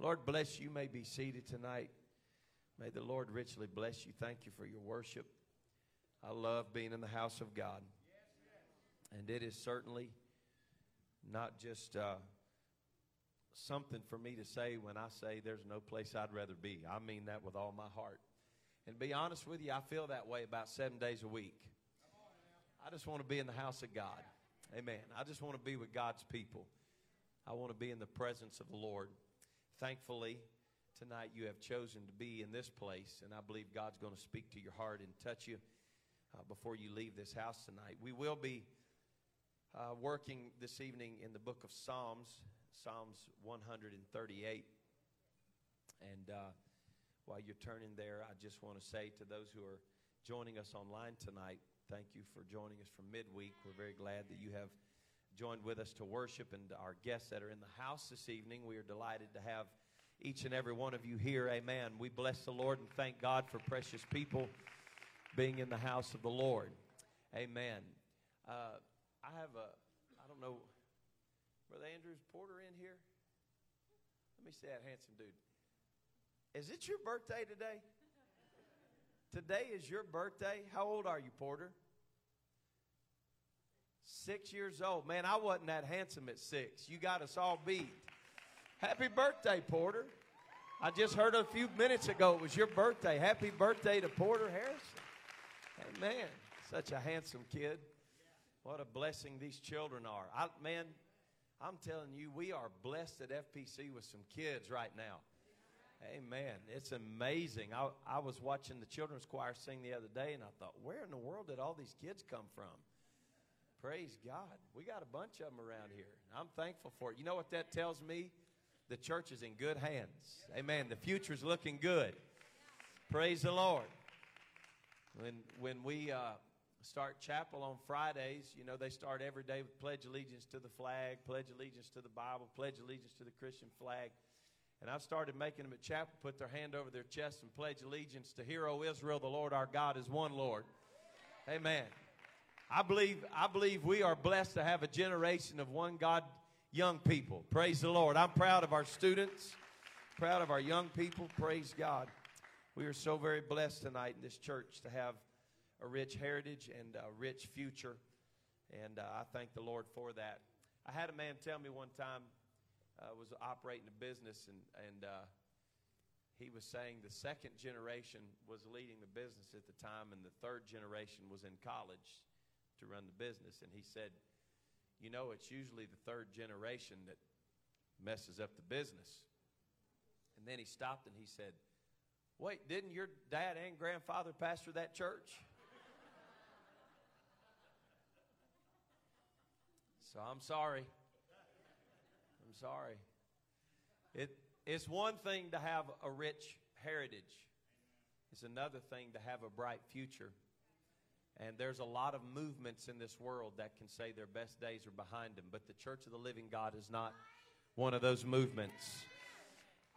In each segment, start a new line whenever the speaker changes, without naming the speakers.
Lord bless you. you. May be seated tonight. May the Lord richly bless you. Thank you for your worship. I love being in the house of God. And it is certainly not just uh, something for me to say when I say there's no place I'd rather be. I mean that with all my heart. And be honest with you, I feel that way about seven days a week. I just want to be in the house of God. Amen. I just want to be with God's people. I want to be in the presence of the Lord. Thankfully, tonight you have chosen to be in this place, and I believe God's going to speak to your heart and touch you uh, before you leave this house tonight. We will be uh, working this evening in the book of Psalms, Psalms 138. And uh, while you're turning there, I just want to say to those who are joining us online tonight, thank you for joining us from midweek. We're very glad that you have joined with us to worship and our guests that are in the house this evening. We are delighted to have each and every one of you here. Amen. We bless the Lord and thank God for precious people being in the house of the Lord. Amen. Uh, I have a, I don't know, Brother Andrews Porter in here? Let me see that handsome dude. Is it your birthday today? Today is your birthday. How old are you, Porter? Six years old. Man, I wasn't that handsome at six. You got us all beat. Happy birthday, Porter. I just heard a few minutes ago it was your birthday. Happy birthday to Porter Harrison. Amen. Such a handsome kid. What a blessing these children are. I, man, I'm telling you, we are blessed at FPC with some kids right now. Amen. It's amazing. I, I was watching the children's choir sing the other day, and I thought, where in the world did all these kids come from? Praise God. We got a bunch of them around here. I'm thankful for it. You know what that tells me? The church is in good hands. Amen. The future's looking good. Praise the Lord. When, when we uh, start chapel on Fridays, you know, they start every day with pledge allegiance to the flag, pledge allegiance to the Bible, pledge allegiance to the Christian flag. And I've started making them at chapel put their hand over their chest and pledge allegiance to Hear O Israel, the Lord our God is one Lord. Amen. I believe, I believe we are blessed to have a generation of one God young people. Praise the Lord. I'm proud of our students, proud of our young people. Praise God. We are so very blessed tonight in this church to have a rich heritage and a rich future. And uh, I thank the Lord for that. I had a man tell me one time, uh, was operating a business, and, and uh, he was saying the second generation was leading the business at the time, and the third generation was in college to run the business. And he said, You know, it's usually the third generation that messes up the business. And then he stopped and he said, Wait, didn't your dad and grandfather pastor that church? so I'm sorry. I'm sorry. It, it's one thing to have a rich heritage, it's another thing to have a bright future. And there's a lot of movements in this world that can say their best days are behind them, but the Church of the Living God is not one of those movements.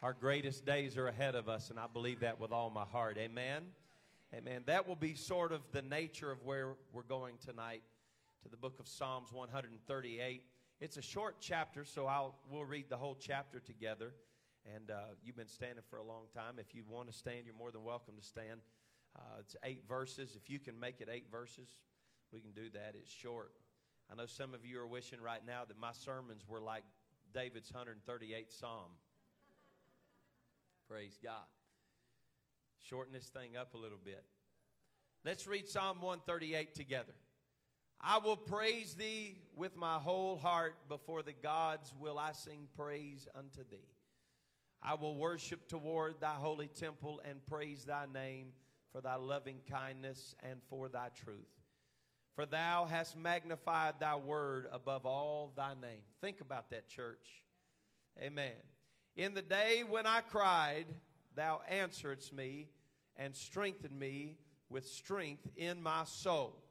Our greatest days are ahead of us, and I believe that with all my heart. Amen. Amen. That will be sort of the nature of where we're going tonight to the book of Psalms 138. It's a short chapter, so I'll we'll read the whole chapter together. And uh, you've been standing for a long time. If you want to stand, you're more than welcome to stand. Uh, it's eight verses. If you can make it eight verses, we can do that. It's short. I know some of you are wishing right now that my sermons were like David's 138th Psalm. Praise God. Shorten this thing up a little bit. Let's read Psalm 138 together. I will praise thee with my whole heart. Before the gods will I sing praise unto thee. I will worship toward thy holy temple and praise thy name for thy loving kindness and for thy truth. For thou hast magnified thy word above all thy name. Think about that, church. Amen. In the day when I cried, thou answeredst me and strengthened me with strength in my soul.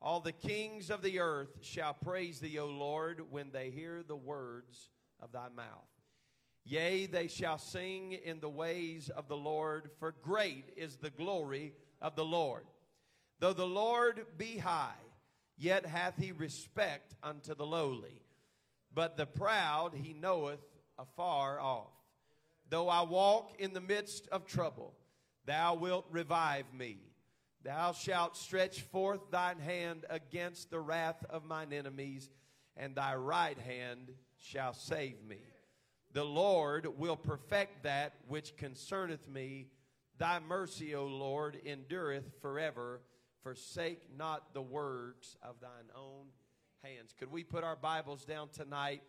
All the kings of the earth shall praise thee, O Lord, when they hear the words of thy mouth. Yea, they shall sing in the ways of the Lord, for great is the glory of the Lord. Though the Lord be high, yet hath he respect unto the lowly, but the proud he knoweth afar off. Though I walk in the midst of trouble, thou wilt revive me. Thou shalt stretch forth thine hand against the wrath of mine enemies, and thy right hand shall save me. The Lord will perfect that which concerneth me. Thy mercy, O Lord, endureth forever. Forsake not the words of thine own hands. Could we put our Bibles down tonight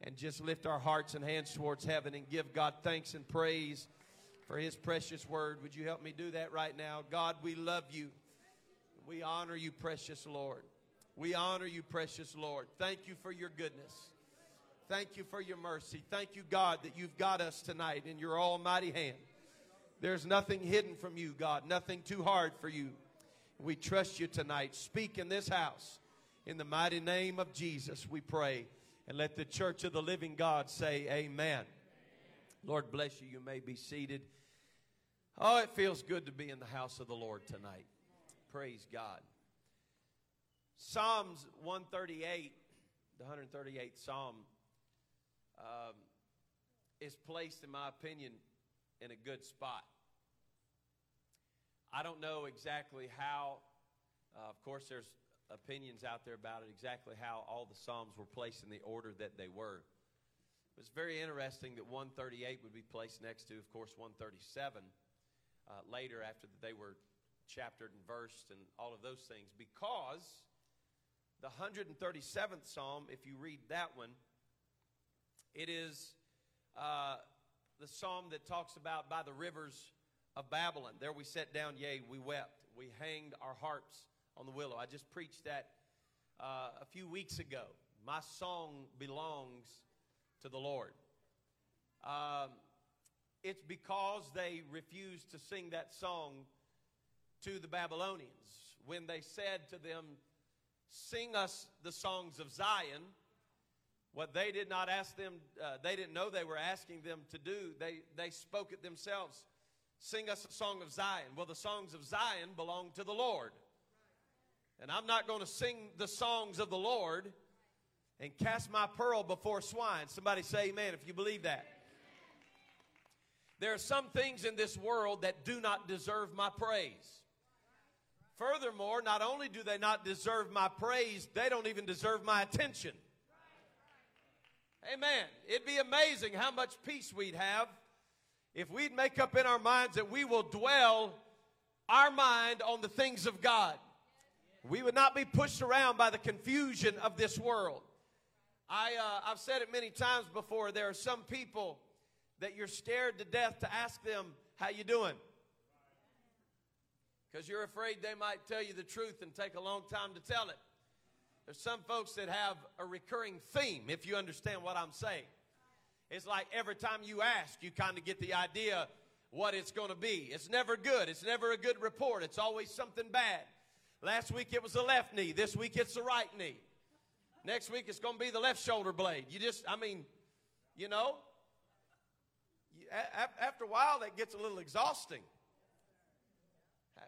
and just lift our hearts and hands towards heaven and give God thanks and praise for his precious word? Would you help me do that right now? God, we love you. We honor you, precious Lord. We honor you, precious Lord. Thank you for your goodness. Thank you for your mercy. Thank you, God, that you've got us tonight in your almighty hand. There's nothing hidden from you, God, nothing too hard for you. We trust you tonight. Speak in this house. In the mighty name of Jesus, we pray. And let the church of the living God say, Amen. Lord bless you. You may be seated. Oh, it feels good to be in the house of the Lord tonight. Praise God. Psalms 138, the 138th Psalm, um, is placed, in my opinion, in a good spot. I don't know exactly how, uh, of course, there's opinions out there about it, exactly how all the Psalms were placed in the order that they were. It was very interesting that 138 would be placed next to, of course, 137 uh, later after they were chaptered and versed and all of those things because the 137th Psalm, if you read that one, it is uh, the psalm that talks about by the rivers of Babylon. There we sat down, yea, we wept. We hanged our harps on the willow. I just preached that uh, a few weeks ago. My song belongs to the Lord. Um, it's because they refused to sing that song to the Babylonians. When they said to them, Sing us the songs of Zion, what they did not ask them, uh, they didn't know they were asking them to do, they, they spoke it themselves. Sing us a song of Zion. Well, the songs of Zion belong to the Lord. And I'm not going to sing the songs of the Lord and cast my pearl before swine. Somebody say amen if you believe that. There are some things in this world that do not deserve my praise. Furthermore, not only do they not deserve my praise, they don't even deserve my attention. Amen. It'd be amazing how much peace we'd have if we'd make up in our minds that we will dwell our mind on the things of God. We would not be pushed around by the confusion of this world. I, uh, I've said it many times before. There are some people that you're scared to death to ask them, how you doing? Because you're afraid they might tell you the truth and take a long time to tell it. There's some folks that have a recurring theme, if you understand what I'm saying. It's like every time you ask, you kind of get the idea what it's going to be. It's never good. It's never a good report. It's always something bad. Last week it was the left knee. This week it's the right knee. Next week it's going to be the left shoulder blade. You just, I mean, you know, after a while that gets a little exhausting.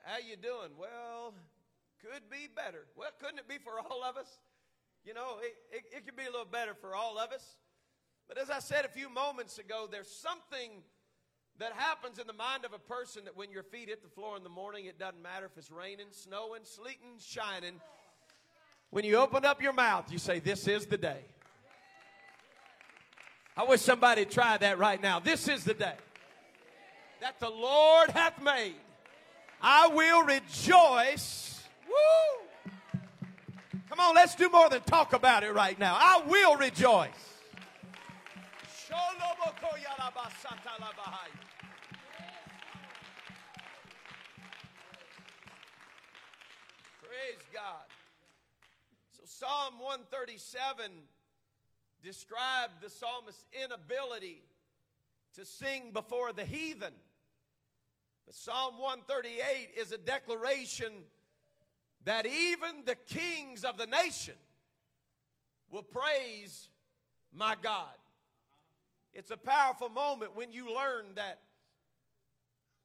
How you doing? Well, could be better. Well, couldn't it be for all of us? You know, it, it, it could be a little better for all of us. But as I said a few moments ago, there's something that happens in the mind of a person that when your feet hit the floor in the morning, it doesn't matter if it's raining, snowing, sleeting, shining. When you open up your mouth, you say, This is the day. I wish somebody tried that right now. This is the day that the Lord hath made. I will rejoice. Woo! Come on, let's do more than talk about it right now. I will rejoice. Praise God. So, Psalm 137 described the psalmist's inability to sing before the heathen. But Psalm 138 is a declaration that even the kings of the nation will praise my God. It's a powerful moment when you learn that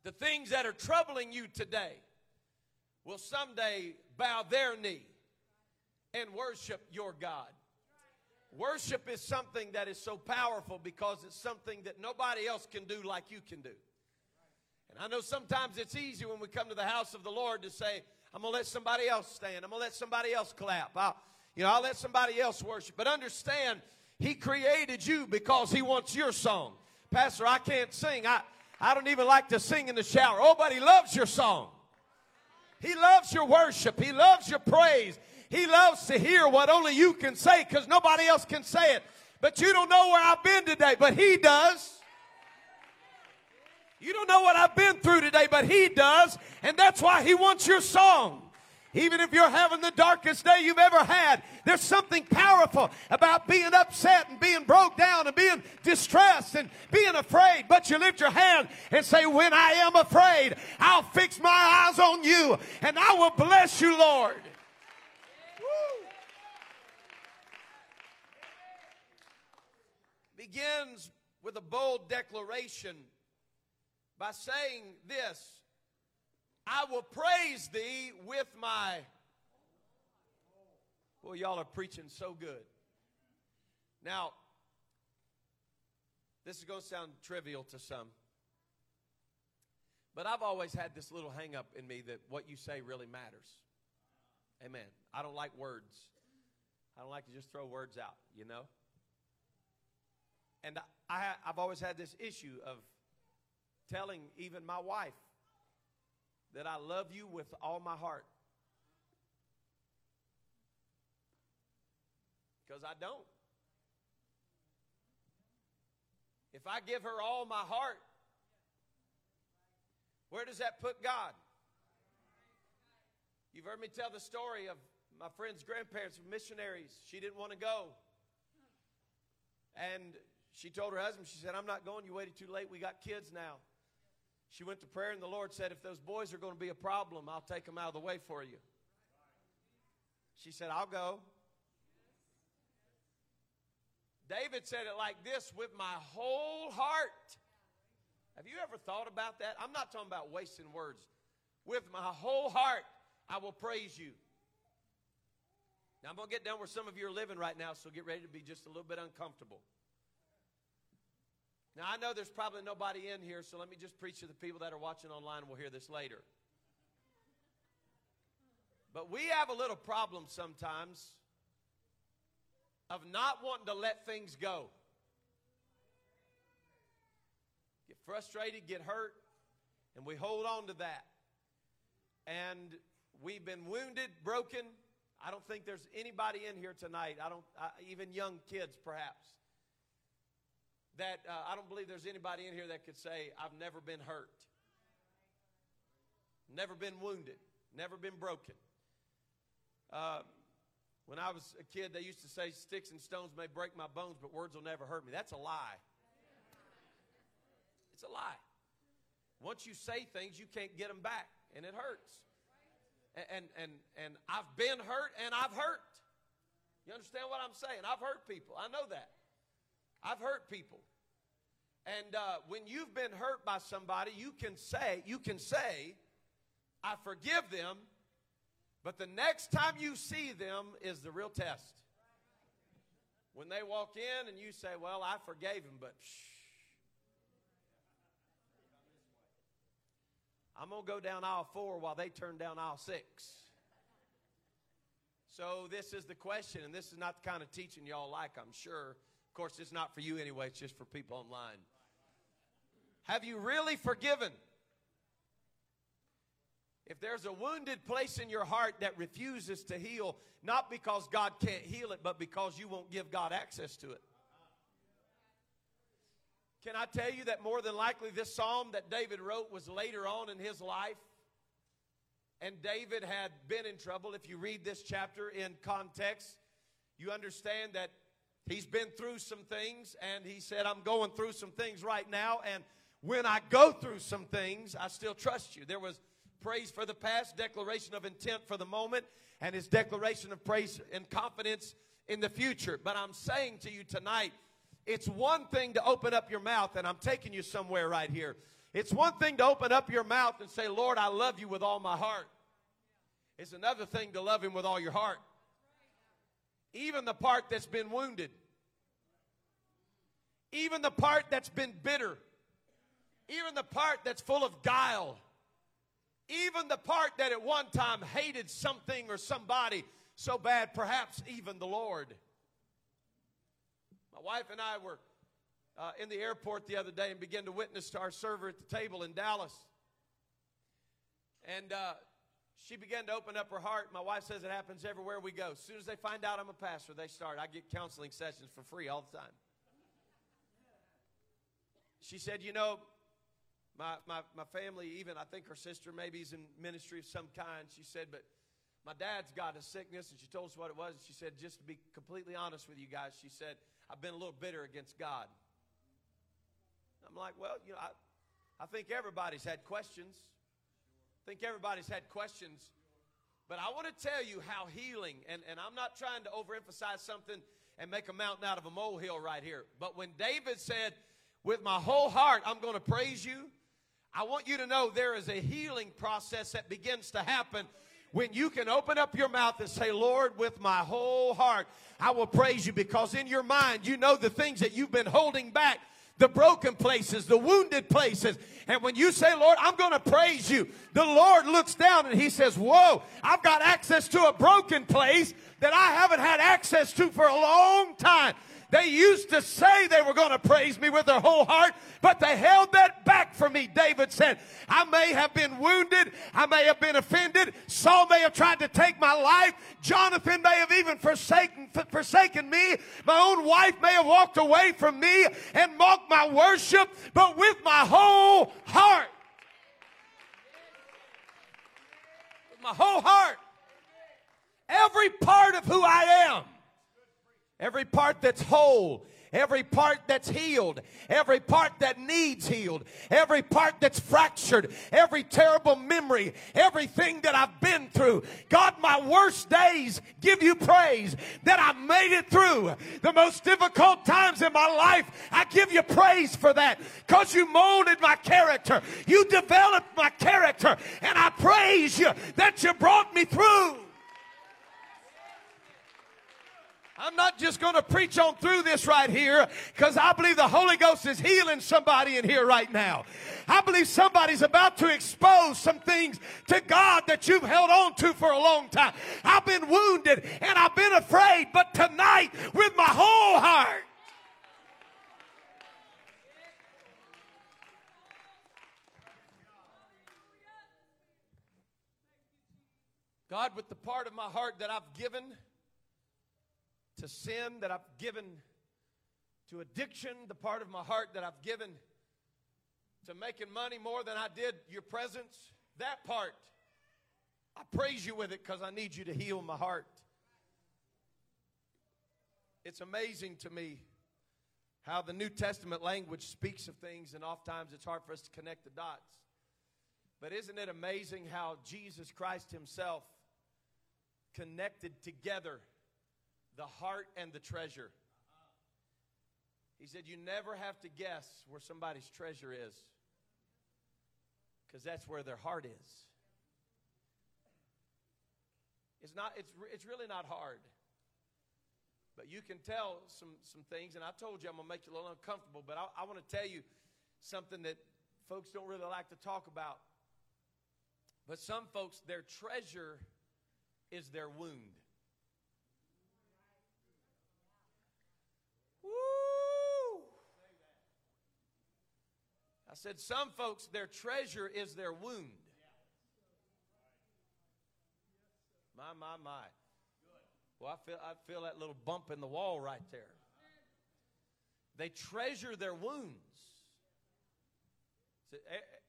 the things that are troubling you today will someday bow their knee and worship your God. Worship is something that is so powerful because it's something that nobody else can do like you can do. And I know sometimes it's easy when we come to the house of the Lord to say, I'm going to let somebody else stand. I'm going to let somebody else clap. I'll, you know, I'll let somebody else worship. But understand, He created you because He wants your song. Pastor, I can't sing. I, I don't even like to sing in the shower. Oh, but He loves your song. He loves your worship. He loves your praise. He loves to hear what only you can say because nobody else can say it. But you don't know where I've been today, but He does. You don't know what I've been through today, but He does. And that's why He wants your song. Even if you're having the darkest day you've ever had, there's something powerful about being upset and being broke down and being distressed and being afraid. But you lift your hand and say, When I am afraid, I'll fix my eyes on you and I will bless you, Lord. Woo. Begins with a bold declaration by saying this I will praise thee with my. Well, y'all are preaching so good. Now, this is going to sound trivial to some, but I've always had this little hang up in me that what you say really matters. Amen. I don't like words. I don't like to just throw words out, you know? And I, I've always had this issue of telling even my wife that I love you with all my heart. Because I don't. If I give her all my heart, where does that put God? You've heard me tell the story of my friend's grandparents were missionaries. She didn't want to go. And she told her husband, she said, I'm not going. You waited too late. We got kids now. She went to prayer, and the Lord said, If those boys are going to be a problem, I'll take them out of the way for you. She said, I'll go. David said it like this with my whole heart. Have you ever thought about that? I'm not talking about wasting words. With my whole heart, I will praise you. Now, I'm going to get down where some of you are living right now, so get ready to be just a little bit uncomfortable. Now, I know there's probably nobody in here, so let me just preach to the people that are watching online. We'll hear this later. But we have a little problem sometimes of not wanting to let things go. Get frustrated, get hurt, and we hold on to that. And we've been wounded, broken. I don't think there's anybody in here tonight, I don't, I, even young kids perhaps, that uh, I don't believe there's anybody in here that could say, I've never been hurt, never been wounded, never been broken. Uh, when I was a kid, they used to say, Sticks and stones may break my bones, but words will never hurt me. That's a lie. It's a lie. Once you say things, you can't get them back, and it hurts. And, and, and I've been hurt and I've hurt. You understand what I'm saying? I've hurt people. I know that. I've hurt people. And uh, when you've been hurt by somebody, you can say, you can say, I forgive them, but the next time you see them is the real test. When they walk in and you say, Well, I forgave him, but shh. I'm going to go down aisle four while they turn down aisle six. So, this is the question, and this is not the kind of teaching y'all like, I'm sure. Course, it's not for you anyway, it's just for people online. Have you really forgiven? If there's a wounded place in your heart that refuses to heal, not because God can't heal it, but because you won't give God access to it. Can I tell you that more than likely this psalm that David wrote was later on in his life? And David had been in trouble. If you read this chapter in context, you understand that He's been through some things, and he said, I'm going through some things right now, and when I go through some things, I still trust you. There was praise for the past, declaration of intent for the moment, and his declaration of praise and confidence in the future. But I'm saying to you tonight, it's one thing to open up your mouth, and I'm taking you somewhere right here. It's one thing to open up your mouth and say, Lord, I love you with all my heart. It's another thing to love him with all your heart even the part that's been wounded. even the part that's been bitter, even the part that's full of guile, even the part that at one time hated something or somebody so bad, perhaps even the Lord. My wife and I were uh, in the airport the other day and began to witness to our server at the table in Dallas. And uh, she began to open up her heart. My wife says it happens everywhere we go. As soon as they find out I'm a pastor, they start. I get counseling sessions for free all the time. She said, You know, my, my, my family, even I think her sister maybe is in ministry of some kind. She said, But my dad's got a sickness, and she told us what it was. She said, Just to be completely honest with you guys, she said, I've been a little bitter against God. I'm like, Well, you know, I, I think everybody's had questions. I think everybody's had questions. But I want to tell you how healing, and, and I'm not trying to overemphasize something and make a mountain out of a molehill right here. But when David said, With my whole heart, I'm going to praise you, I want you to know there is a healing process that begins to happen when you can open up your mouth and say, Lord, with my whole heart, I will praise you because in your mind, you know the things that you've been holding back the broken places, the wounded places. And when you say, Lord, I'm going to praise you, the Lord looks down and he says, Whoa, I've got access to a broken place that I haven't had access to for a long time. They used to say they were going to praise me with their whole heart, but they held that back from me. David said, I may have been wounded. I may have been offended. Saul may have tried to take my life. Jonathan may have even forsaken, forsaken me. My own wife may have walked away from me and mocked my worship, but with my whole heart. With my whole heart. Every part of who I am every part that's whole, every part that's healed, every part that needs healed, every part that's fractured, every terrible memory, everything that I've been through. God, my worst days give you praise that I made it through. The most difficult times in my life, I give you praise for that because you molded my character. You developed my character and I praise you that you brought me through. I'm not just going to preach on through this right here because I believe the Holy Ghost is healing somebody in here right now. I believe somebody's about to expose some things to God that you've held on to for a long time. I've been wounded and I've been afraid, but tonight with my whole heart, God, with the part of my heart that I've given, to sin that I've given, to addiction, the part of my heart that I've given, to making money more than I did your presence, that part, I praise you with it because I need you to heal my heart. It's amazing to me how the New Testament language speaks of things, and oftentimes it's hard for us to connect the dots. But isn't it amazing how Jesus Christ Himself connected together the heart and the treasure. He said, You never have to guess where somebody's treasure is because that's where their heart is. It's, not, it's, it's really not hard. But you can tell some, some things, and I told you I'm going to make you a little uncomfortable, but I, I want to tell you something that folks don't really like to talk about. But some folks, their treasure is their wound. I said, some folks, their treasure is their wound. My, my, my. Well, I feel, I feel that little bump in the wall right there. They treasure their wounds.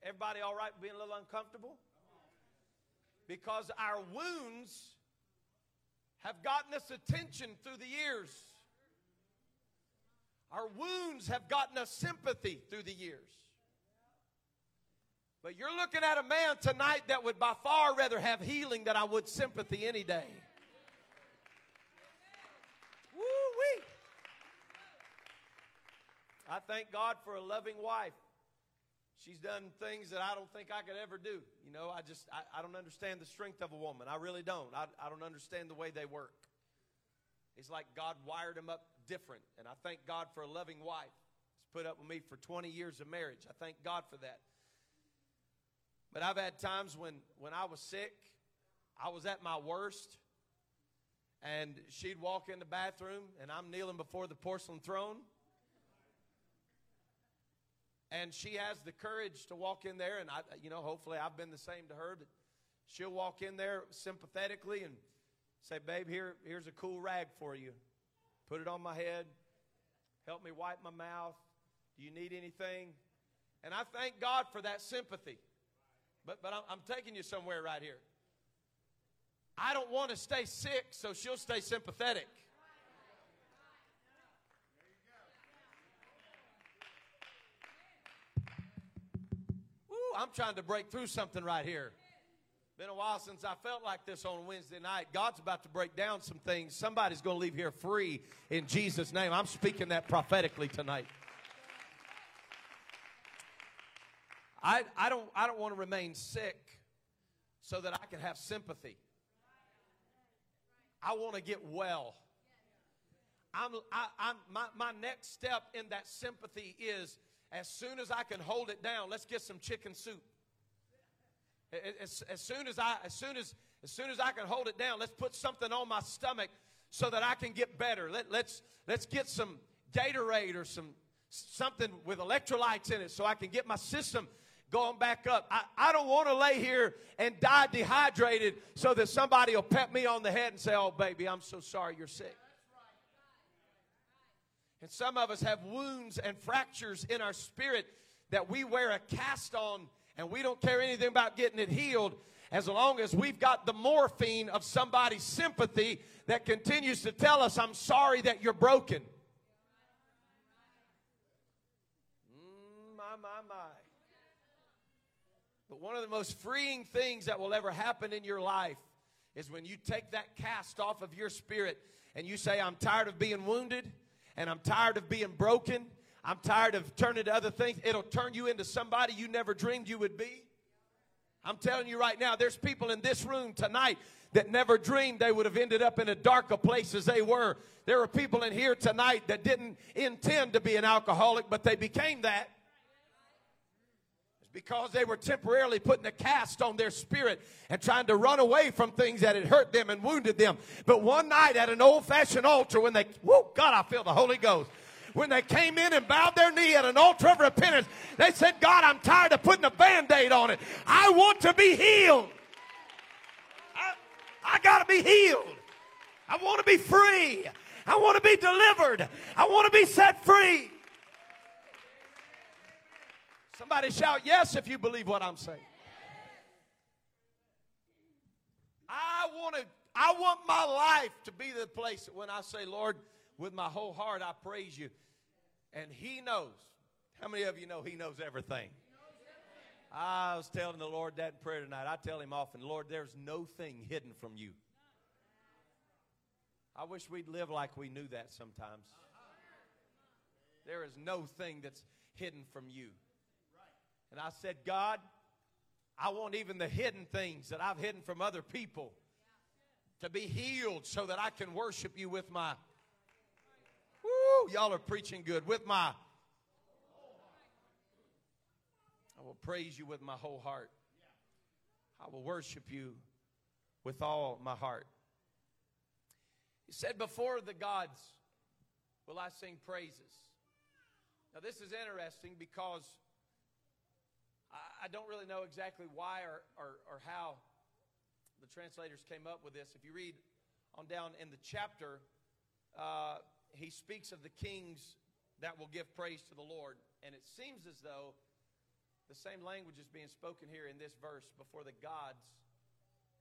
Everybody all right being a little uncomfortable? Because our wounds have gotten us attention through the years. Our wounds have gotten us sympathy through the years. But you're looking at a man tonight that would by far rather have healing than I would sympathy any day. Woo-wee. I thank God for a loving wife. She's done things that I don't think I could ever do. You know, I just, I, I don't understand the strength of a woman. I really don't. I, I don't understand the way they work. It's like God wired them up different. And I thank God for a loving wife. It's put up with me for 20 years of marriage. I thank God for that. But I've had times when, when I was sick, I was at my worst, and she'd walk in the bathroom, and I'm kneeling before the porcelain throne. And she has the courage to walk in there, and I, you know, hopefully I've been the same to her. But she'll walk in there sympathetically and say, "Babe, here, here's a cool rag for you. Put it on my head. Help me wipe my mouth. Do you need anything?" And I thank God for that sympathy. But, but I'm, I'm taking you somewhere right here. I don't want to stay sick, so she'll stay sympathetic. Woo, I'm trying to break through something right here. Been a while since I felt like this on Wednesday night. God's about to break down some things. Somebody's going to leave here free in Jesus' name. I'm speaking that prophetically tonight. I, I don't, I don't want to remain sick so that I can have sympathy. I want to get well. I'm, I, I'm, my, my next step in that sympathy is as soon as I can hold it down, let's get some chicken soup. As, as, soon as I, as soon as, as soon as I can hold it down, let's put something on my stomach so that I can get better. Let, let's, let's get some Gatorade or some something with electrolytes in it so I can get my system going back up. I, I don't want to lay here and die dehydrated so that somebody will pat me on the head and say, Oh, baby, I'm so sorry you're sick. And some of us have wounds and fractures in our spirit that we wear a cast on and we don't care anything about getting it healed as long as we've got the morphine of somebody's sympathy that continues to tell us, I'm sorry that you're broken. Mm, my, my, my. But one of the most freeing things that will ever happen in your life is when you take that cast off of your spirit and you say, I'm tired of being wounded and I'm tired of being broken. I'm tired of turning to other things. It'll turn you into somebody you never dreamed you would be. I'm telling you right now, there's people in this room tonight that never dreamed they would have ended up in a darker place as they were. There are people in here tonight that didn't intend to be an alcoholic, but they became that because they were temporarily putting a cast on their spirit and trying to run away from things that had hurt them and wounded them. But one night at an old fashioned altar, when they, whoa, God, I feel the Holy Ghost. When they came in and bowed their knee at an altar of repentance, they said, God, I'm tired of putting a band aid on it. I want to be healed. I, I got to be healed. I want to be free. I want to be delivered. I want to be set free. Somebody shout yes if you believe what I'm saying. I want to I want my life to be the place that when I say, Lord, with my whole heart I praise you. And he knows. How many of you know he knows everything? I was telling the Lord that in prayer tonight. I tell him often, Lord, there's no thing hidden from you. I wish we'd live like we knew that sometimes. There is no thing that's hidden from you. And I said, God, I want even the hidden things that I've hidden from other people to be healed so that I can worship you with my. Woo, y'all are preaching good. With my. I will praise you with my whole heart. I will worship you with all my heart. He said, Before the gods will I sing praises. Now, this is interesting because I don't really know exactly why or, or, or how the translators came up with this. If you read on down in the chapter, uh, he speaks of the kings that will give praise to the Lord. And it seems as though the same language is being spoken here in this verse before the gods.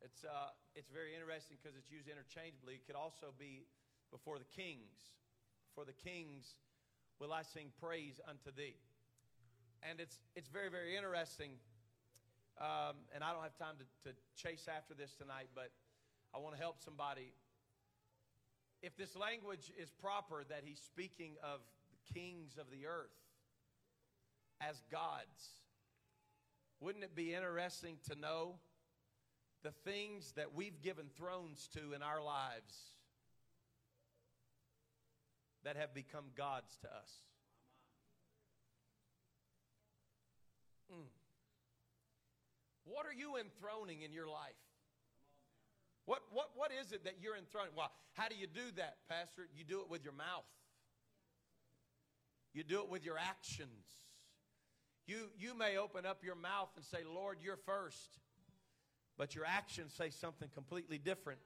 It's, uh, it's very interesting because it's used interchangeably. It could also be before the kings. For the kings will I sing praise unto thee and it's it's very very interesting. Um, and I don't have time to, to chase after this tonight, but I want to help somebody. If this language is proper, that he's speaking of the kings of the earth as gods, wouldn't it be interesting to know the things that we've given thrones to in our lives that have become gods to us? Mm. What are you enthroning in your life? What, what, what is it that you're enthroning? Well, how do you do that, Pastor? You do it with your mouth. You do it with your actions. You, you may open up your mouth and say, Lord, you're first. But your actions say something completely different.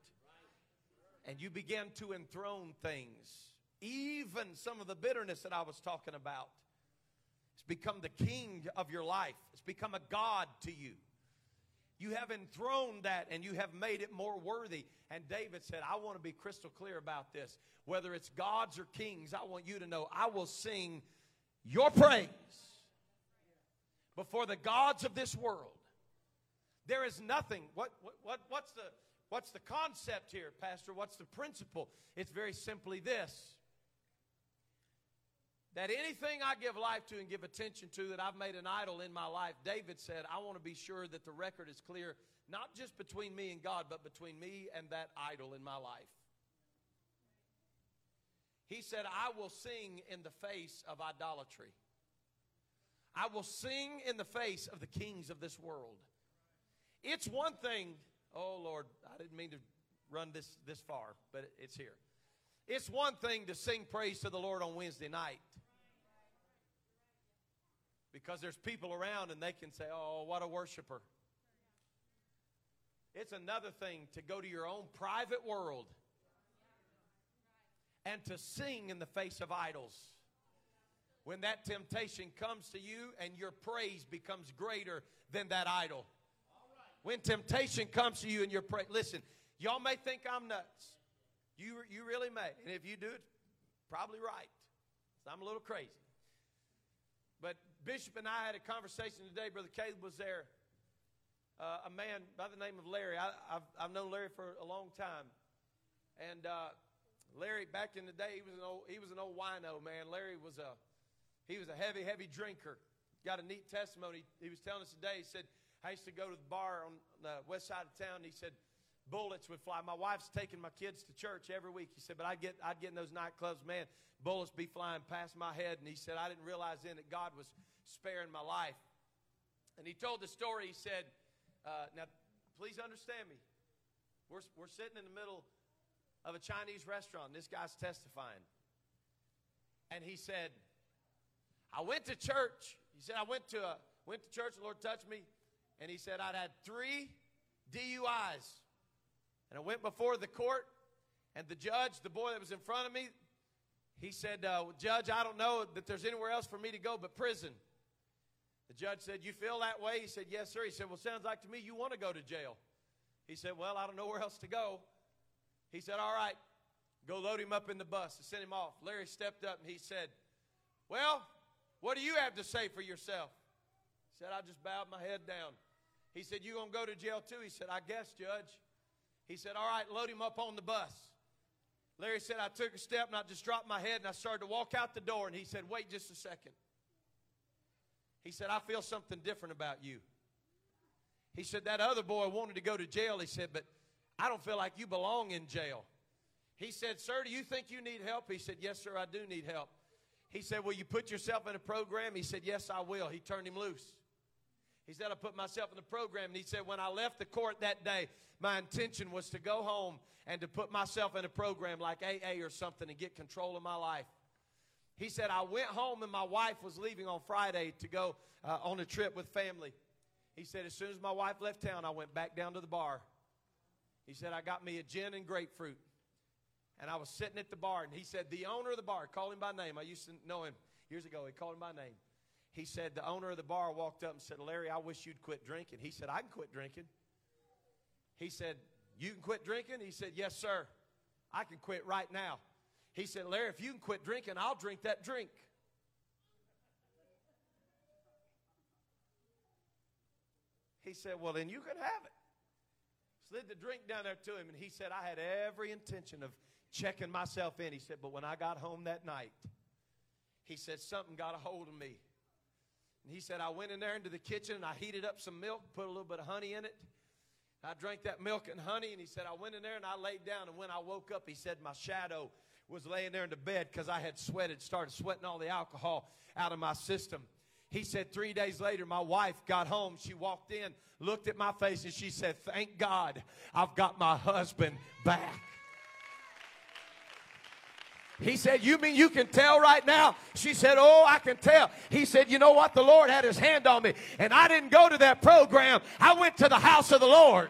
And you begin to enthrone things. Even some of the bitterness that I was talking about. Become the king of your life, it's become a God to you. You have enthroned that and you have made it more worthy. And David said, I want to be crystal clear about this. Whether it's gods or kings, I want you to know I will sing your praise before the gods of this world. There is nothing. What, what, what's, the, what's the concept here, Pastor? What's the principle? It's very simply this that anything I give life to and give attention to that I've made an idol in my life, David said, I want to be sure that the record is clear, not just between me and God, but between me and that idol in my life. He said, I will sing in the face of idolatry. I will sing in the face of the kings of this world. It's one thing, oh Lord, I didn't mean to run this this far, but it's here. It's one thing to sing praise to the Lord on Wednesday night because there's people around and they can say, Oh, what a worshiper. It's another thing to go to your own private world and to sing in the face of idols. When that temptation comes to you and your praise becomes greater than that idol. When temptation comes to you and your praise, listen, y'all may think I'm nuts. You, you really may. And if you do it, probably right. I'm a little crazy. But Bishop and I had a conversation today. Brother Caleb was there. Uh, a man by the name of Larry. I, have I've known Larry for a long time. And uh, Larry, back in the day, he was an old, he was an old wino, man. Larry was a, he was a heavy, heavy drinker. Got a neat testimony. He was telling us today, he said, I used to go to the bar on the west side of town. He said, bullets would fly. My wife's taking my kids to church every week. He said, but I'd get, I'd get in those nightclubs, man, bullets be flying past my head. And he said, I didn't realize then that God was sparing my life. And he told the story. He said, uh, Now, please understand me. We're, we're sitting in the middle of a Chinese restaurant. This guy's testifying. And he said, I went to church. He said, I went to, a, went to church, the Lord touched me. And he said, I'd had three DUIs. And I went before the court, and the judge, the boy that was in front of me, he said, uh, Judge, I don't know that there's anywhere else for me to go but prison. The judge said, You feel that way? He said, Yes, sir. He said, Well, sounds like to me you want to go to jail. He said, Well, I don't know where else to go. He said, All right, go load him up in the bus and send him off. Larry stepped up and he said, Well, what do you have to say for yourself? He said, I just bowed my head down. He said, You gonna go to jail too? He said, I guess, Judge. He said, All right, load him up on the bus. Larry said, I took a step and I just dropped my head and I started to walk out the door. And he said, Wait just a second. He said, I feel something different about you. He said, That other boy wanted to go to jail. He said, But I don't feel like you belong in jail. He said, Sir, do you think you need help? He said, Yes, sir, I do need help. He said, Will you put yourself in a program? He said, Yes, I will. He turned him loose. He said, I put myself in the program. And he said, When I left the court that day, my intention was to go home and to put myself in a program like AA or something and get control of my life. He said, I went home and my wife was leaving on Friday to go uh, on a trip with family. He said, as soon as my wife left town, I went back down to the bar. He said, I got me a gin and grapefruit. And I was sitting at the bar, and he said, the owner of the bar, call him by name. I used to know him years ago. He called him by name. He said, the owner of the bar walked up and said, Larry, I wish you'd quit drinking. He said, I can quit drinking. He said, You can quit drinking? He said, Yes, sir. I can quit right now. He said, Larry, if you can quit drinking, I'll drink that drink. He said, Well, then you can have it. Slid the drink down there to him, and he said, I had every intention of checking myself in. He said, But when I got home that night, he said, Something got a hold of me. And he said, I went in there into the kitchen and I heated up some milk, put a little bit of honey in it. I drank that milk and honey, and he said, I went in there and I laid down. And when I woke up, he said, My shadow was laying there in the bed because I had sweated, started sweating all the alcohol out of my system. He said, Three days later, my wife got home. She walked in, looked at my face, and she said, Thank God I've got my husband back. He said, You mean you can tell right now? She said, Oh, I can tell. He said, You know what? The Lord had his hand on me. And I didn't go to that program, I went to the house of the Lord.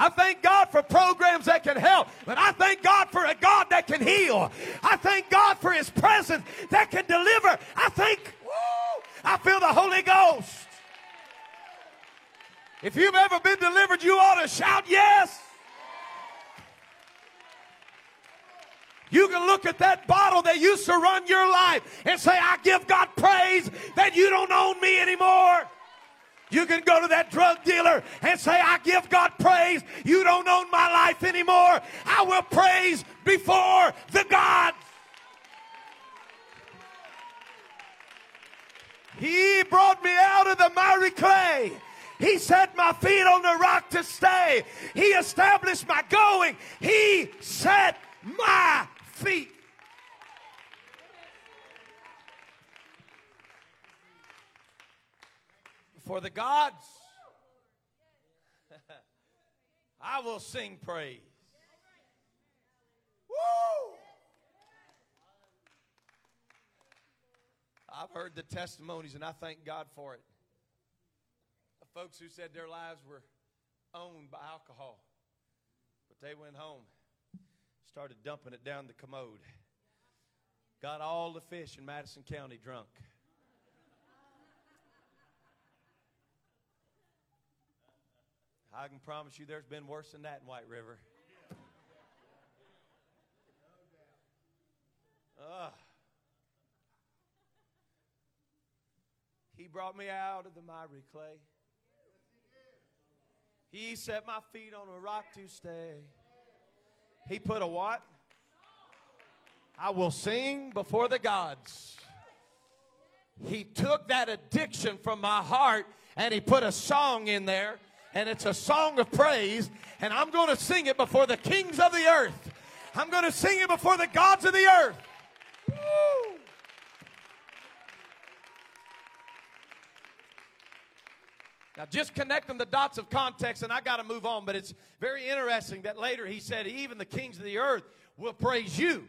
I thank God for programs that can help, but I thank God for a God that can heal. I thank God for His presence that can deliver. I think, I feel the Holy Ghost. If you've ever been delivered, you ought to shout yes. You can look at that bottle that used to run your life and say, I give God praise that you don't own me anymore. You can go to that drug dealer and say, I give God praise. You don't own my life anymore. I will praise before the gods. He brought me out of the miry clay. He set my feet on the rock to stay. He established my going. He set my feet. For the gods, I will sing praise. Woo! I've heard the testimonies and I thank God for it. The folks who said their lives were owned by alcohol, but they went home, started dumping it down the commode, got all the fish in Madison County drunk. I can promise you there's been worse than that in White River. Ugh. He brought me out of the miry clay. He set my feet on a rock to stay. He put a what? I will sing before the gods. He took that addiction from my heart and he put a song in there and it's a song of praise, and I'm going to sing it before the kings of the earth. I'm going to sing it before the gods of the earth. Woo! Now, just connecting the dots of context, and I got to move on, but it's very interesting that later he said, Even the kings of the earth will praise you.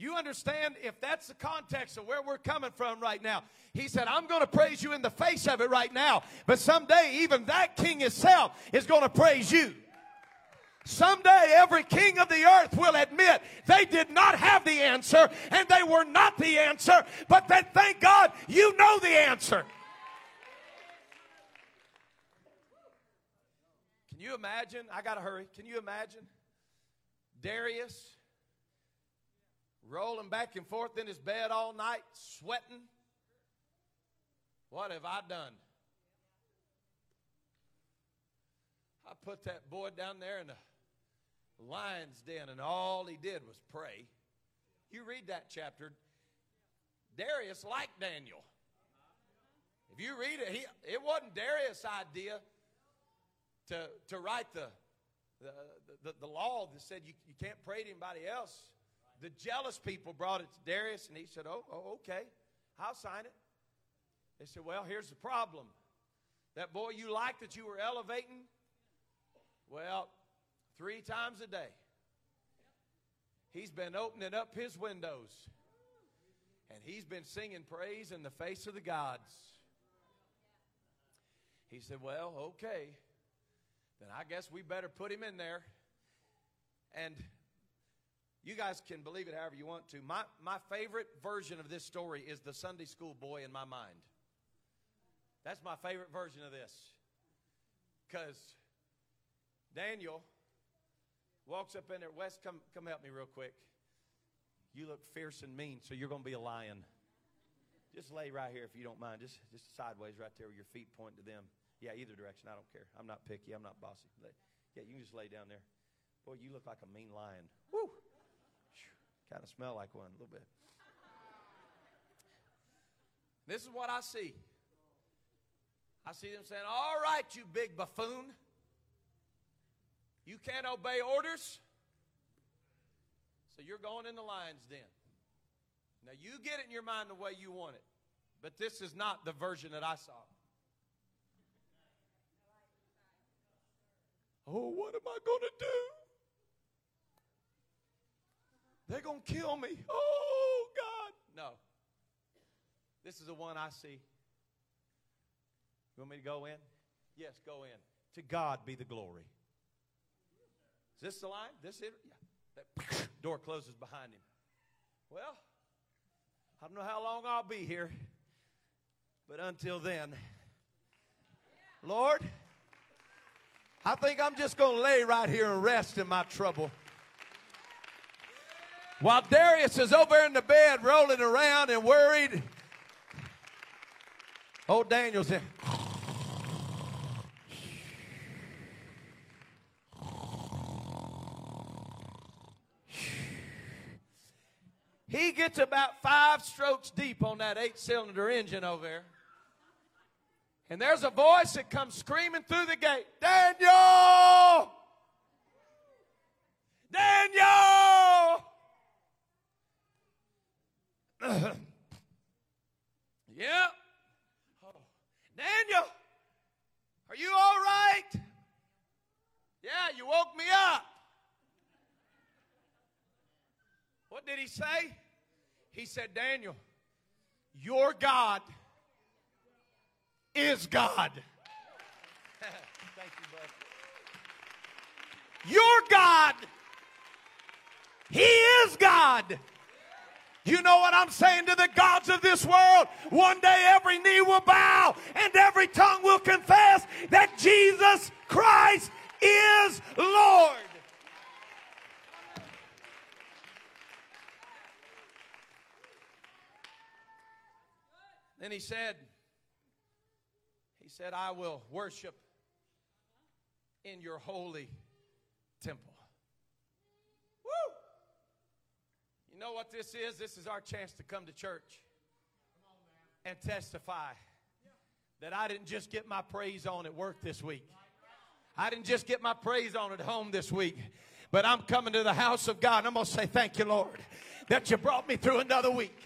You understand if that's the context of where we're coming from right now. He said, I'm going to praise you in the face of it right now. But someday, even that king himself is going to praise you. Someday, every king of the earth will admit they did not have the answer and they were not the answer, but that thank God you know the answer. Can you imagine? I got to hurry. Can you imagine? Darius rolling back and forth in his bed all night, sweating. What have I done? I put that boy down there in the lion's den, and all he did was pray. You read that chapter. Darius liked Daniel. If you read it, he, it wasn't Darius' idea to, to write the, the, the, the law that said you, you can't pray to anybody else. The jealous people brought it to Darius, and he said, Oh, oh okay, I'll sign it. They said, Well, here's the problem. That boy you liked that you were elevating, well, three times a day, he's been opening up his windows and he's been singing praise in the face of the gods. He said, Well, okay, then I guess we better put him in there. And you guys can believe it however you want to. My, my favorite version of this story is the Sunday school boy in my mind. That's my favorite version of this. Because Daniel walks up in there. Wes, come, come help me real quick. You look fierce and mean, so you're going to be a lion. Just lay right here if you don't mind. Just, just sideways right there with your feet point to them. Yeah, either direction. I don't care. I'm not picky. I'm not bossy. Yeah, you can just lay down there. Boy, you look like a mean lion. Woo! Kind of smell like one a little bit. This is what I see. I see them saying, All right, you big buffoon. You can't obey orders. So you're going in the lion's den. Now, you get it in your mind the way you want it, but this is not the version that I saw. Oh, what am I going to do? They're going to kill me. Oh, God. No. This is the one I see. You want me to go in? Yes, go in. To God be the glory. Is this the line? This it? Yeah. That door closes behind him. Well, I don't know how long I'll be here, but until then, Lord, I think I'm just going to lay right here and rest in my trouble. While Darius is over in the bed rolling around and worried, old Daniel's in. He gets about five strokes deep on that eight cylinder engine over there. And there's a voice that comes screaming through the gate Daniel! Daniel! yeah. Oh. Daniel, are you all right? Yeah, you woke me up. What did he say? He said, Daniel, your God is God. Thank you, bud. Your God, He is God. You know what I'm saying to the gods of this world? One day every knee will bow and every tongue will confess that Jesus Christ is Lord. Then he said, He said, I will worship in your holy temple. Woo! You know what this is? This is our chance to come to church and testify that I didn't just get my praise on at work this week. I didn't just get my praise on at home this week, but I'm coming to the house of God. I'm going to say, Thank you, Lord, that you brought me through another week.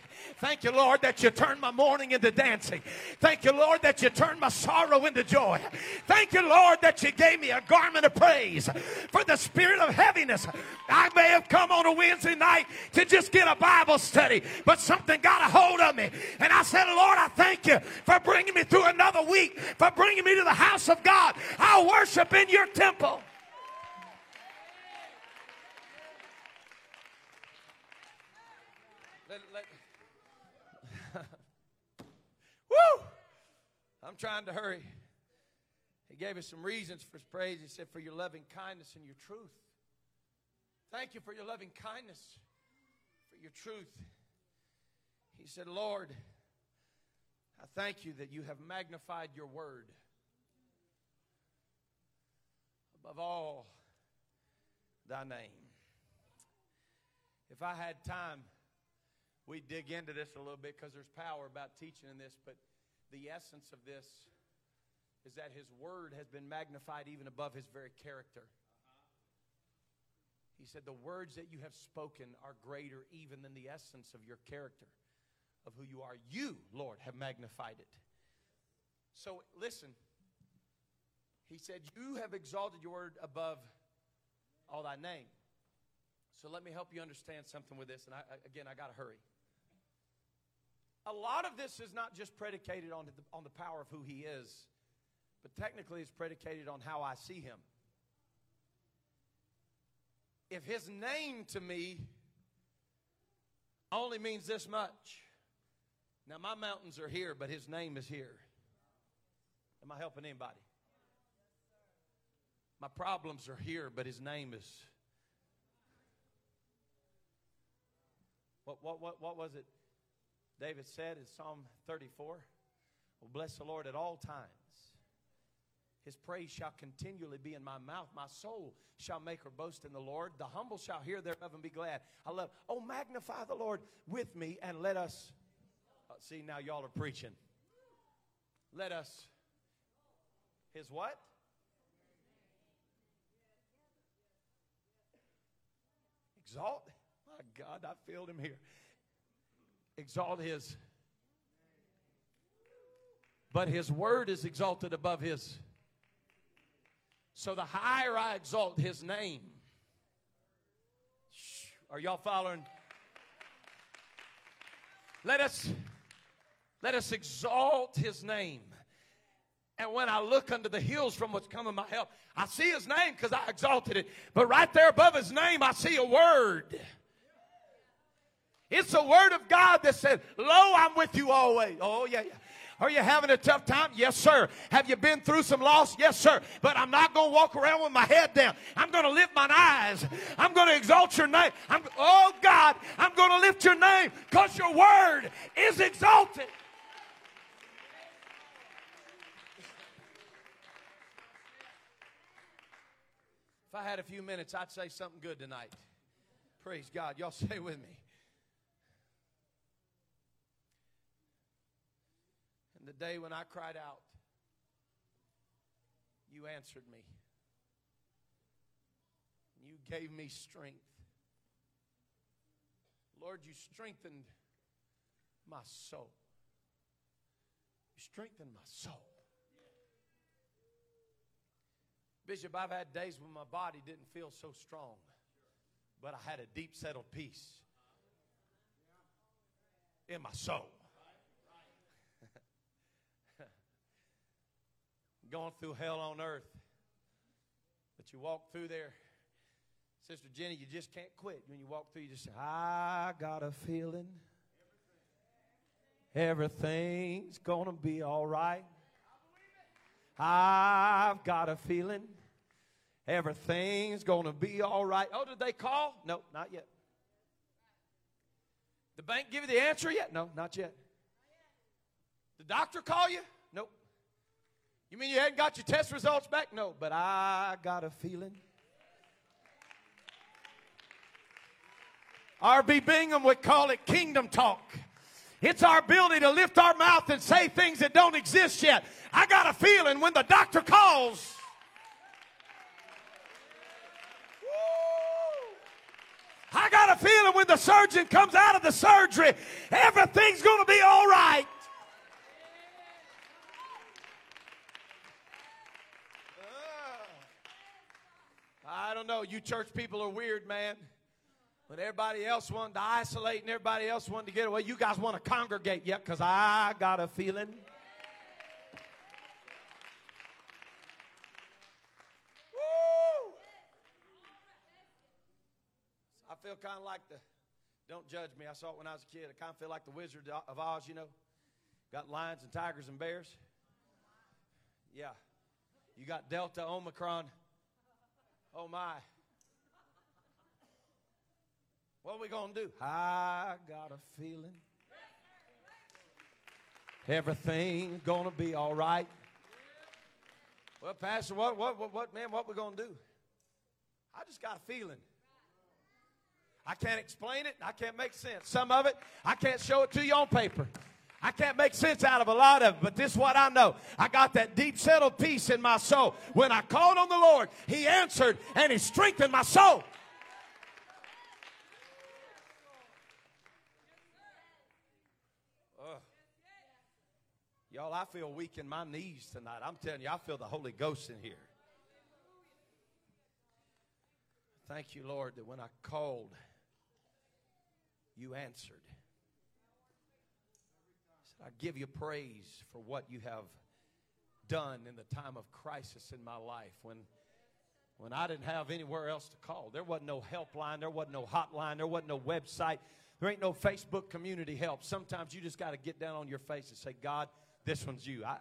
Thank you, Lord, that you turned my mourning into dancing. Thank you, Lord, that you turned my sorrow into joy. Thank you, Lord, that you gave me a garment of praise for the spirit of heaviness. I may have come on a Wednesday night to just get a Bible study, but something got a hold of me. And I said, Lord, I thank you for bringing me through another week, for bringing me to the house of God. I'll worship in your temple. Let, let, Woo! I'm trying to hurry. He gave us some reasons for his praise. He said, For your loving kindness and your truth. Thank you for your loving kindness, for your truth. He said, Lord, I thank you that you have magnified your word above all thy name. If I had time, we dig into this a little bit because there's power about teaching in this, but the essence of this is that his word has been magnified even above his very character. He said, The words that you have spoken are greater even than the essence of your character, of who you are. You, Lord, have magnified it. So listen, he said, You have exalted your word above all thy name. So let me help you understand something with this. And I, again, I got to hurry a lot of this is not just predicated on the, on the power of who he is, but technically it's predicated on how I see him. If his name to me only means this much, now my mountains are here, but his name is here. Am I helping anybody? My problems are here, but his name is. What, what, what, what was it? David said in Psalm 34, Well, bless the Lord at all times. His praise shall continually be in my mouth. My soul shall make her boast in the Lord. The humble shall hear thereof and be glad. I love, oh, magnify the Lord with me and let us. Uh, see, now y'all are preaching. Let us. His what? Exalt. My God, I feel him here. Exalt his. But his word is exalted above his. So the higher I exalt his name, are y'all following? Let us let us exalt his name. And when I look unto the hills from what's coming my help, I see his name because I exalted it. But right there above his name, I see a word. It's a word of God that said, Lo, I'm with you always. Oh, yeah, yeah. Are you having a tough time? Yes, sir. Have you been through some loss? Yes, sir. But I'm not going to walk around with my head down. I'm going to lift my eyes. I'm going to exalt your name. I'm, oh, God, I'm going to lift your name because your word is exalted. If I had a few minutes, I'd say something good tonight. Praise God. Y'all stay with me. And the day when I cried out, you answered me. You gave me strength. Lord, you strengthened my soul. You strengthened my soul. Bishop, I've had days when my body didn't feel so strong, but I had a deep settled peace in my soul. Going through hell on earth, but you walk through there. Sister Jenny, you just can't quit. When you walk through, you just say, I got a feeling everything's going to be all right. I've got a feeling everything's going to be all right. Oh, did they call? No, not yet. The bank give you the answer yet? No, not yet. The doctor call you? Nope. You mean you hadn't got your test results back? No, but I got a feeling. R.B. Bingham would call it kingdom talk. It's our ability to lift our mouth and say things that don't exist yet. I got a feeling when the doctor calls. I got a feeling when the surgeon comes out of the surgery, everything's going to be all right. I don't know. You church people are weird, man. When everybody else wanted to isolate and everybody else wanted to get away, you guys want to congregate yet? Because I got a feeling. Woo! I feel kind of like the, don't judge me, I saw it when I was a kid. I kind of feel like the Wizard of Oz, you know. Got lions and tigers and bears. Yeah. You got Delta, Omicron. Oh my. What are we going to do? I got a feeling everything's going to be all right. Well, Pastor, what, what, what, what man, what we going to do? I just got a feeling. I can't explain it. I can't make sense. Some of it, I can't show it to you on paper. I can't make sense out of a lot of it, but this is what I know. I got that deep settled peace in my soul. When I called on the Lord, He answered and He strengthened my soul. Y'all, I feel weak in my knees tonight. I'm telling you, I feel the Holy Ghost in here. Thank you, Lord, that when I called, you answered. I, give you praise for what you have done in the time of crisis in my life when when I didn't have anywhere else to call. There wasn't no helpline, there wasn't no hotline, there wasn't no website, there ain't no Facebook community help. Sometimes you just got to get down on your face and say, God, this one's you. I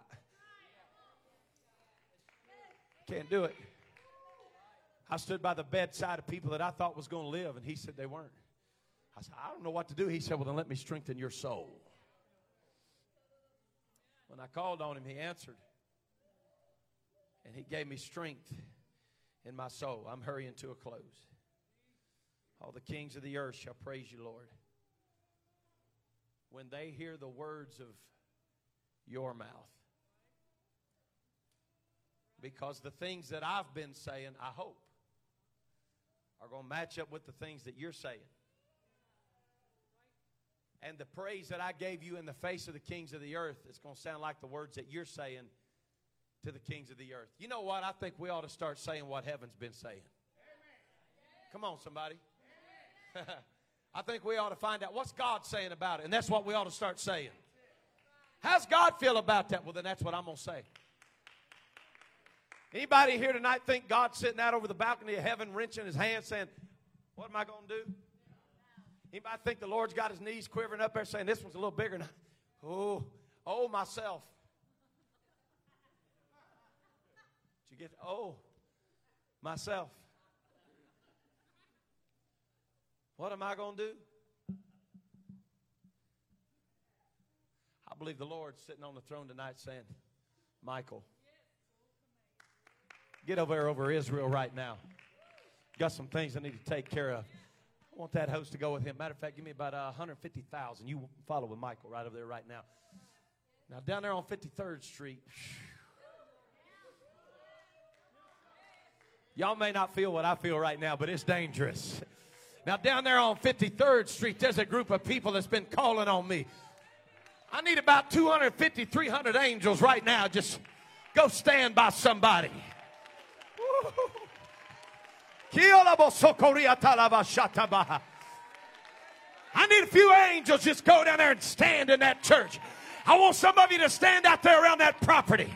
can't do it. I stood by the bedside of people that I thought was going to live, and he said they weren't. I said, I don't know what to do. He said, Well, then let me strengthen your soul. When I called on him, he answered. And he gave me strength in my soul. I'm hurrying to a close. All the kings of the earth shall praise you, Lord. When they hear the words of your mouth. Because the things that I've been saying, I hope, are going to match up with the things that you're saying. And the praise that I gave you in the face of the kings of the earth, it's going to sound like the words that you're saying to the kings of the earth. You know what? I think we ought to start saying what heaven's been saying. Come on, somebody. I think we ought to find out what's God saying about it, and that's what we ought to start saying. How's God feel about that? Well, then that's what I'm going to say. Anybody here tonight think God's sitting out over the balcony of heaven, wrenching his hands, saying, What am I going to do? Anybody think the Lord's got his knees quivering up there, saying, This one's a little bigger than Oh, oh, myself. Did you get, oh, myself. What am I going to do? I believe the Lord's sitting on the throne tonight saying, Michael, get over there over Israel right now. Got some things I need to take care of. I want that host to go with him. Matter of fact, give me about uh, 150,000. You follow with Michael right over there right now. Now, down there on 53rd Street, y'all may not feel what I feel right now, but it's dangerous. Now, down there on 53rd Street, there's a group of people that's been calling on me. I need about 250, 300 angels right now. Just go stand by somebody. I need a few angels just go down there and stand in that church. I want some of you to stand out there around that property.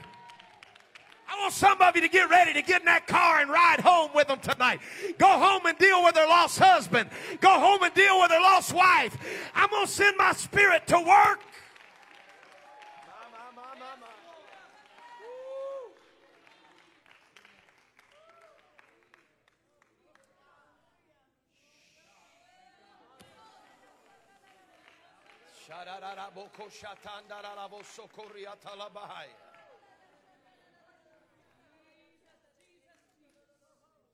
I want some of you to get ready to get in that car and ride home with them tonight. Go home and deal with their lost husband. Go home and deal with their lost wife. I'm going to send my spirit to work.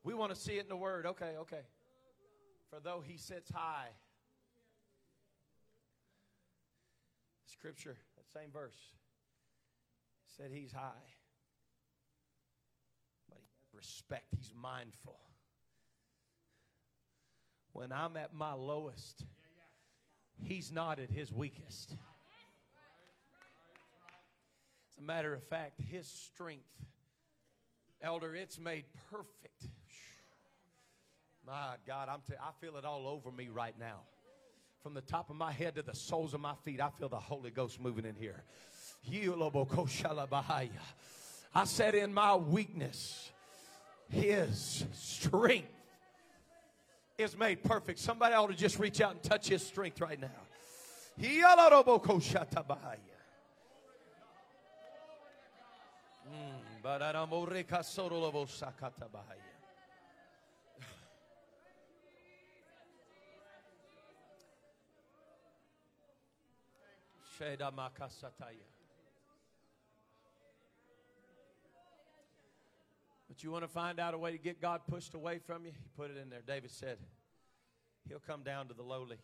We want to see it in the Word. Okay, okay. For though he sits high. Scripture, that same verse, said he's high. But he has respect, he's mindful. When I'm at my lowest, he's not at his weakest. As a matter of fact, his strength, elder, it's made perfect. My God, I'm t- I feel it all over me right now. From the top of my head to the soles of my feet, I feel the Holy Ghost moving in here. I said, in my weakness, his strength is made perfect. Somebody ought to just reach out and touch his strength right now. But you want to find out a way to get God pushed away from you? He put it in there. David said, He'll come down to the lowly,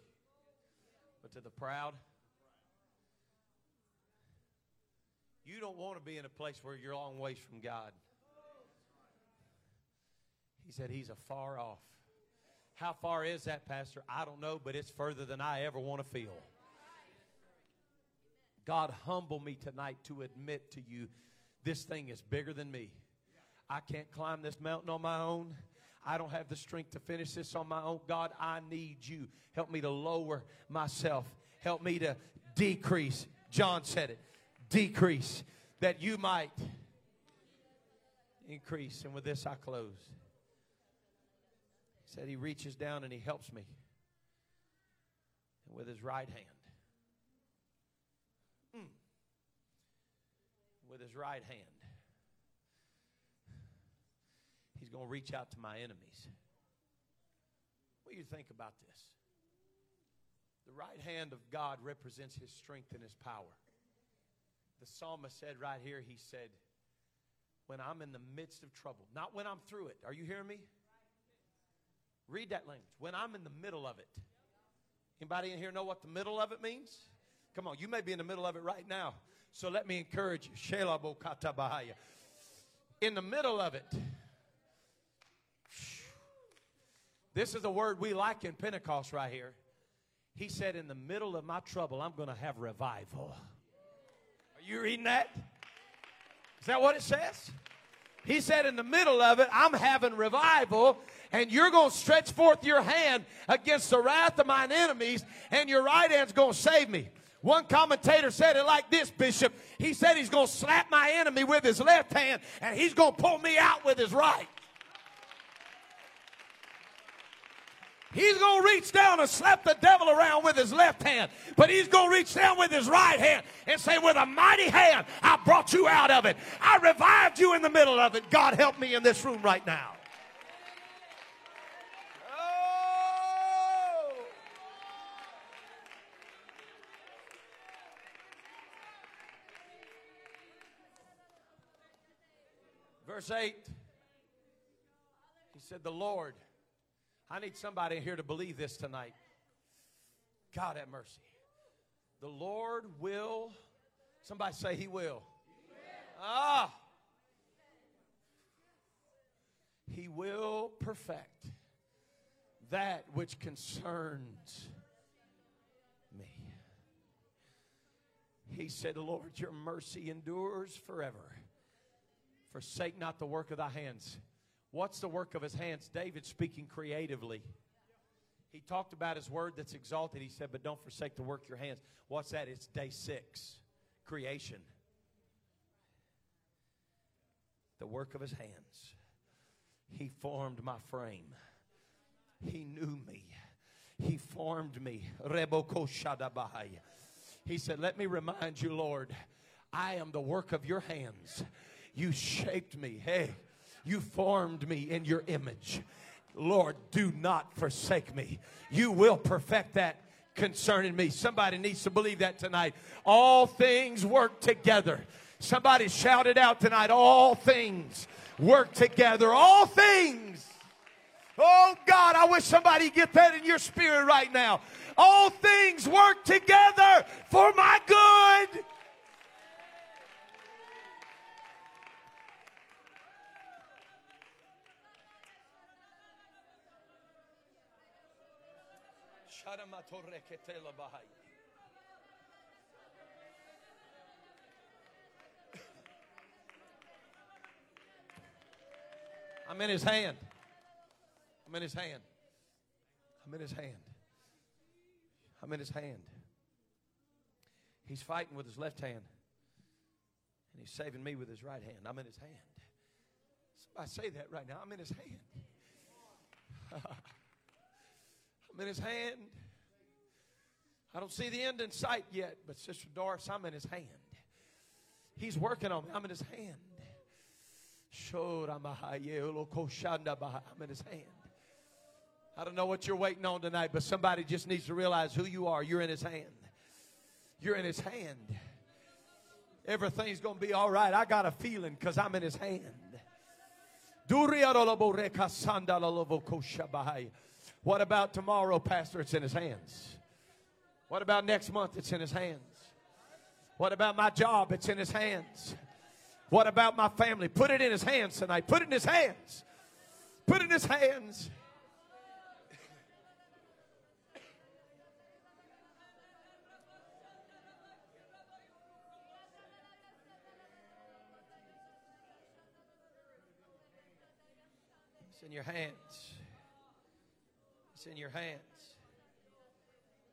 but to the proud, you don't want to be in a place where you're a long ways from God. He said, He's a far off. How far is that, Pastor? I don't know, but it's further than I ever want to feel. God, humble me tonight to admit to you this thing is bigger than me. I can't climb this mountain on my own. I don't have the strength to finish this on my own. God, I need you. Help me to lower myself. Help me to decrease. John said it decrease that you might increase. And with this, I close. He said, He reaches down and He helps me. And with His right hand, mm, with His right hand, He's going to reach out to my enemies. What do you think about this? The right hand of God represents His strength and His power. The psalmist said right here, he said, when I'm in the midst of trouble, not when I'm through it. Are you hearing me? Read that language. When I'm in the middle of it. Anybody in here know what the middle of it means? Come on, you may be in the middle of it right now. So let me encourage you. In the middle of it, this is a word we like in Pentecost right here. He said, In the middle of my trouble, I'm going to have revival. Are you reading that? Is that what it says? He said, In the middle of it, I'm having revival, and you're going to stretch forth your hand against the wrath of mine enemies, and your right hand's going to save me. One commentator said it like this, Bishop. He said he's going to slap my enemy with his left hand, and he's going to pull me out with his right. He's going to reach down and slap the devil around with his left hand, but he's going to reach down with his right hand and say, With a mighty hand, I brought you out of it. I revived you in the middle of it. God help me in this room right now. Verse 8, he said, The Lord I need somebody here to believe this tonight. God have mercy. The Lord will, somebody say, He will. Ah. He will perfect that which concerns me. He said, Lord, your mercy endures forever. Forsake not the work of thy hands. What's the work of his hands? David speaking creatively. He talked about his word that's exalted. He said, but don't forsake to work your hands. What's that? It's day six creation. The work of his hands. He formed my frame. He knew me. He formed me. He said, Let me remind you, Lord, I am the work of your hands. You shaped me. Hey. You formed me in your image. Lord, do not forsake me. You will perfect that concerning me. Somebody needs to believe that tonight. All things work together. Somebody shouted out tonight, all things work together. All things. Oh God, I wish somebody get that in your spirit right now. All things work together for my good. I'm in his hand. I'm in his hand. I'm in his hand. I'm in his hand. He's fighting with his left hand. And he's saving me with his right hand. I'm in his hand. Somebody say that right now. I'm in his hand. I'm in his hand. I don't see the end in sight yet, but Sister Doris, I'm in his hand. He's working on me. I'm in his hand. I'm in his hand. I don't know what you're waiting on tonight, but somebody just needs to realize who you are. You're in his hand. You're in his hand. Everything's going to be all right. I got a feeling because I'm in his hand. What about tomorrow, Pastor? It's in his hands. What about next month? It's in his hands. What about my job? It's in his hands. What about my family? Put it in his hands tonight. Put it in his hands. Put it in his hands. It's in your hands. It's in your hands.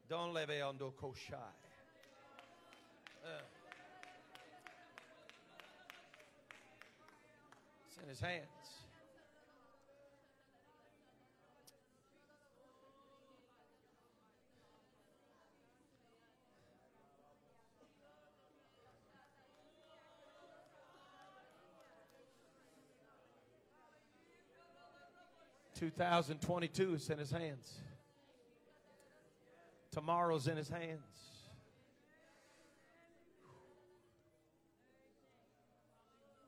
Don't leve on do koshai. Uh. It's in his hands. Two thousand twenty-two is in his hands. Tomorrow's in his hands.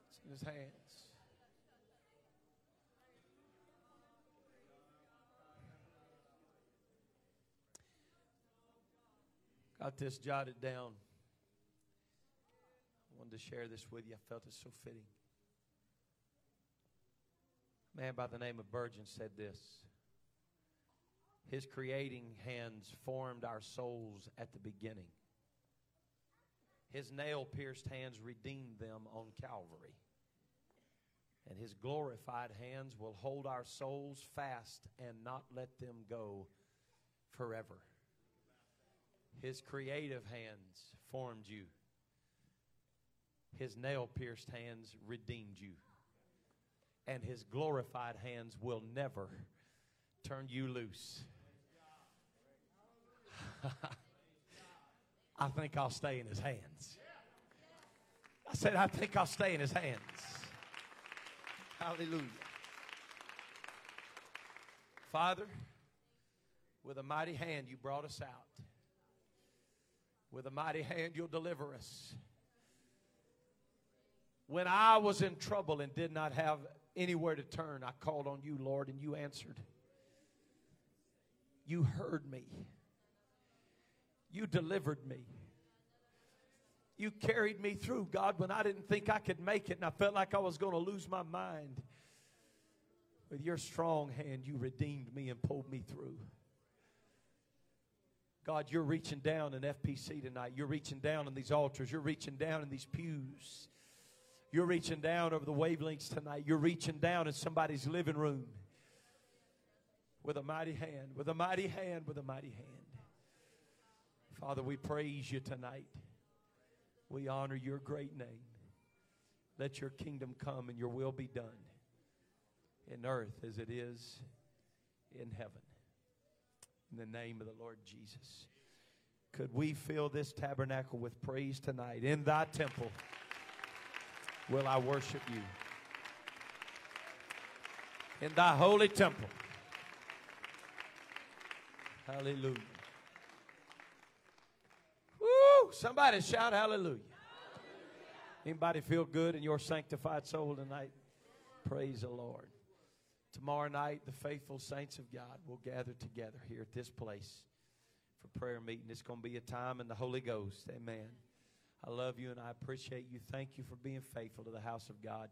It's in his hands. Got this jotted down. I wanted to share this with you. I felt it so fitting. A man by the name of Spurgeon said this. His creating hands formed our souls at the beginning. His nail pierced hands redeemed them on Calvary. And his glorified hands will hold our souls fast and not let them go forever. His creative hands formed you, his nail pierced hands redeemed you. And his glorified hands will never turn you loose. I think I'll stay in his hands. I said, I think I'll stay in his hands. Hallelujah. Father, with a mighty hand you brought us out. With a mighty hand you'll deliver us. When I was in trouble and did not have anywhere to turn, I called on you, Lord, and you answered. You heard me. You delivered me. You carried me through, God, when I didn't think I could make it and I felt like I was going to lose my mind. With your strong hand, you redeemed me and pulled me through. God, you're reaching down in FPC tonight. You're reaching down in these altars. You're reaching down in these pews. You're reaching down over the wavelengths tonight. You're reaching down in somebody's living room with a mighty hand, with a mighty hand, with a mighty hand. Father, we praise you tonight. We honor your great name. Let your kingdom come and your will be done in earth as it is in heaven. In the name of the Lord Jesus. Could we fill this tabernacle with praise tonight? In thy temple will I worship you. In thy holy temple. Hallelujah. Somebody shout hallelujah. Anybody feel good in your sanctified soul tonight? Praise the Lord. Tomorrow night, the faithful saints of God will gather together here at this place for prayer meeting. It's going to be a time in the Holy Ghost. Amen. I love you and I appreciate you. Thank you for being faithful to the house of God.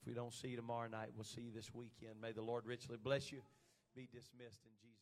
If we don't see you tomorrow night, we'll see you this weekend. May the Lord richly bless you. Be dismissed in Jesus'